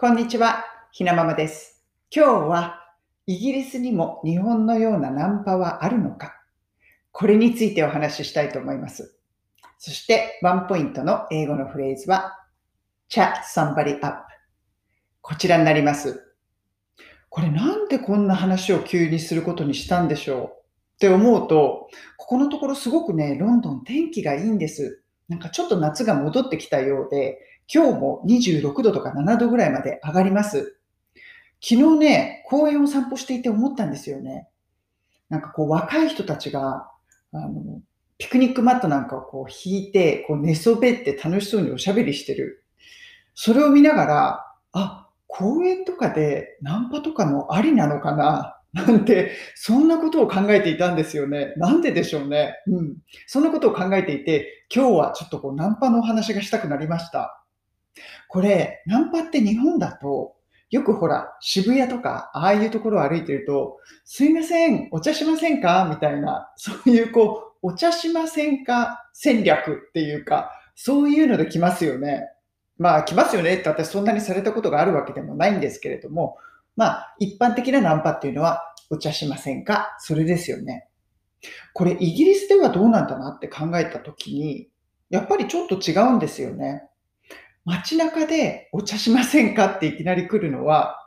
こんにちは、ひなままです。今日はイギリスにも日本のようなナンパはあるのかこれについてお話ししたいと思います。そしてワンポイントの英語のフレーズは chat somebody up こちらになります。これなんでこんな話を急にすることにしたんでしょう？って思うと、ここのところすごくね、ロンドン天気がいいんです。なんかちょっと夏が戻ってきたようで、今日も26度とか7度ぐらいまで上がります。昨日ね、公園を散歩していて思ったんですよね。なんかこう若い人たちが、あの、ピクニックマットなんかをこう引いて、こう寝そべって楽しそうにおしゃべりしてる。それを見ながら、あ、公園とかでナンパとかもありなのかな？なんて、そんなことを考えていたんですよね。なんででしょうね。うん。そんなことを考えていて、今日はちょっとこうナンパのお話がしたくなりました。これ、ナンパって日本だと、よくほら、渋谷とか、ああいうところを歩いてると、すいません、お茶しませんか？みたいな、そういうこう、お茶しませんか？戦略っていうか、そういうので来ますよね。まあ、来ますよねって私そんなにされたことがあるわけでもないんですけれども、まあ、一般的なナンパっていうのは、お茶しませんか？それですよね。これ、イギリスではどうなんだなって考えたときに、やっぱりちょっと違うんですよね。街中でお茶しませんかっていきなり来るのは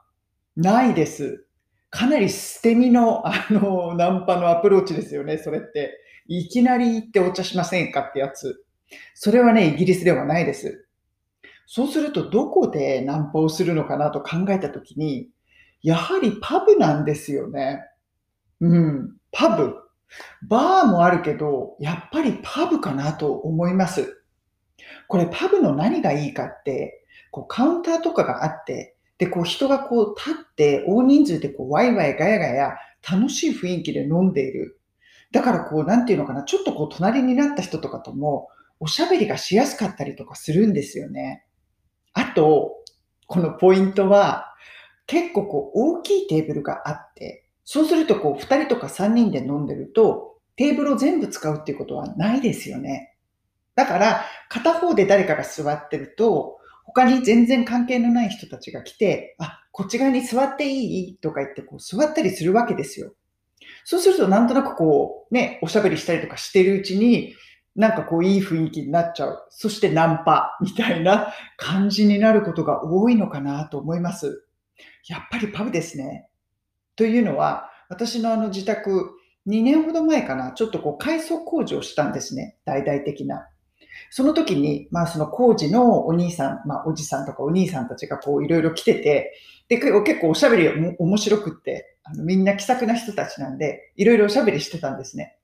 ないです。かなり捨て身の、あの、ナンパのアプローチですよね、それって。いきなり行ってお茶しませんかってやつ。それはね、イギリスではないです。そうすると、どこでナンパをするのかなと考えたときに、やはりパブなんですよね。うん、パブ。バーもあるけど、やっぱりパブかなと思います。これパブの何がいいかって、こうカウンターとかがあって、で、こう人がこう立って大人数でこうワイワイガヤガヤ楽しい雰囲気で飲んでいる。だからこう、なんていうのかな、ちょっとこう隣になった人とかともおしゃべりがしやすかったりとかするんですよね。あと、このポイントは、結構こう大きいテーブルがあって、そうするとこう2人とか3人で飲んでると、テーブルを全部使うっていうことはないですよね。だから、片方で誰かが座ってると、他に全然関係のない人たちが来て、あ、こっち側に座っていい？とか言ってこう座ったりするわけですよ。そうするとなんとなくこうね、おしゃべりしたりとかしてるうちに、なんかこういい雰囲気になっちゃう。そしてナンパみたいな感じになることが多いのかなと思います。やっぱりパブですね。というのは、私のあの自宅、2年ほど前かな、ちょっとこう改装工事をしたんですね。大々的な。その時に、まあその工事のお兄さん、まあおじさんとかお兄さんたちがこういろいろ来てて、で、結構おしゃべり面白くって、あのみんな気さくな人たちなんで、いろいろおしゃべりしてたんですね。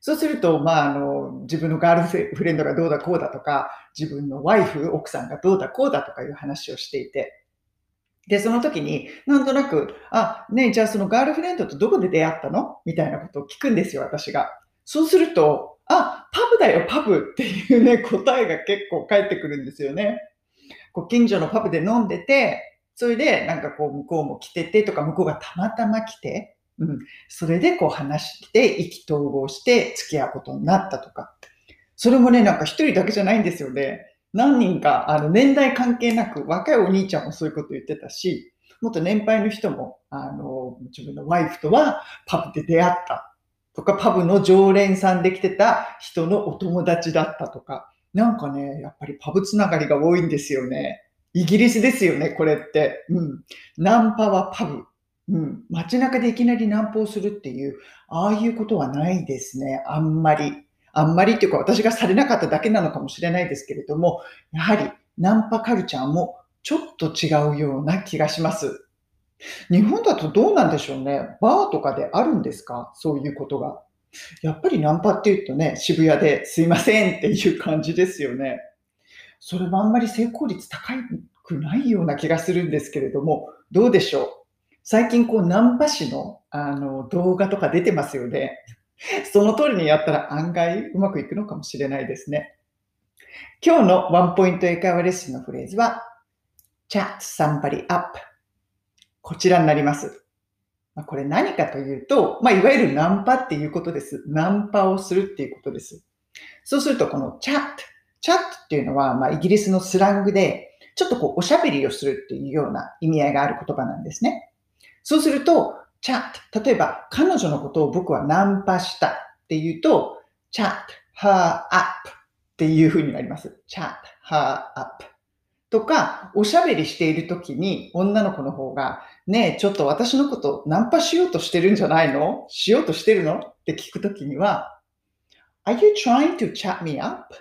そうすると、まあ、あの、自分のガールフレンドがどうだこうだとか、自分のワイフ、奥さんがどうだこうだとかいう話をしていて、で、その時に、なんとなく、あ、ねじゃあそのガールフレンドとどこで出会ったの？みたいなことを聞くんですよ、私が。そうすると、あ、パブだよ、パブっていうね、答えが結構返ってくるんですよね。こう近所のパブで飲んでて、それでなんかこう向こうも来ててとか、向こうがたまたま来て、うん、それでこう話して意気投合して付き合うことになったとか。それもね、なんか一人だけじゃないんですよね。何人か、あの、年代関係なく、若いお兄ちゃんもそういうこと言ってたし、もっと年配の人も、あの、自分のワイフとはパブで出会ったとか、パブの常連さんで来てた人のお友達だったとか、なんかね、やっぱりパブつながりが多いんですよね。イギリスですよね、これって。うん。ナンパはパブ。うん。街中でいきなりナンパをするっていう、ああいうことはないですね。あんまり。あんまりっていうか私がされなかっただけなのかもしれないですけれども、やはりナンパカルチャーもちょっと違うような気がします。日本だとどうなんでしょうね。バーとかであるんですか？そういうことが。やっぱりナンパって言うとね、渋谷ですいませんっていう感じですよね。それもあんまり成功率高くないような気がするんですけれども、どうでしょう？最近こうナンパ師のあの動画とか出てますよね。その通りにやったら案外うまくいくのかもしれないですね。今日のワンポイント英会話レッスンのフレーズは chat somebody up こちらになります。ま、これ何かというと、まあ、いわゆるナンパっていうことです。ナンパをするっていうことです。そうすると、このチャット。チャットっていうのは、まあ、イギリスのスラングで、ちょっとこうおしゃべりをするっていうような意味合いがある言葉なんですね。そうすると、チャット。例えば、彼女のことを僕はナンパしたっていうと、チャット、her up っていう風になります。チャット、her up。とか、おしゃべりしているときに女の子の方が、ねえ、ちょっと私のことナンパしようとしてるんじゃないの？しようとしてるの？って聞くときには、Are you trying to chat me up?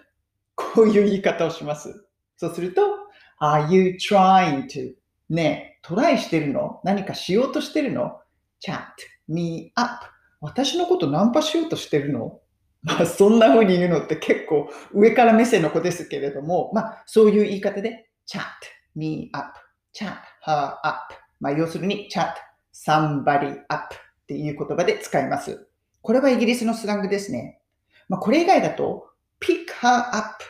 こういう言い方をします。そうすると、Are you trying to? ねえ、トライしてるの？何かしようとしてるの ?chat me up. 私のことナンパしようとしてるの？まあ、そんな風に言うのって結構上から目線の子ですけれども、まあ、そういう言い方で chat me up, chat her up まあ、要するに chat somebody up っていう言葉で使います。これはイギリスのスラングですね。まあ、これ以外だと pick her up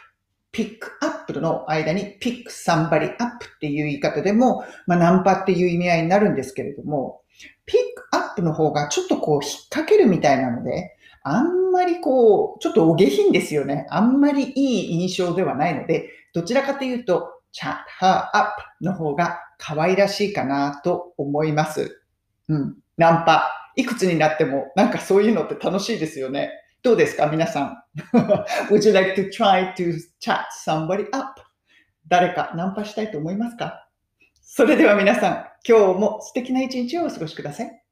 pick up の間に pick somebody up っていう言い方でも、まあ、ナンパっていう意味合いになるんですけれども、pick up の方がちょっとこう引っ掛けるみたいなので、あんまりこう、ちょっとお下品ですよね。あんまりいい印象ではないので、どちらかというと、chat her up の方が可愛らしいかなと思います。うん。ナンパ。いくつになってもなんかそういうのって楽しいですよね。どうですか皆さん？Would you like to try to chat somebody up? 誰かナンパしたいと思いますか？それでは皆さん、今日も素敵な一日をお過ごしください。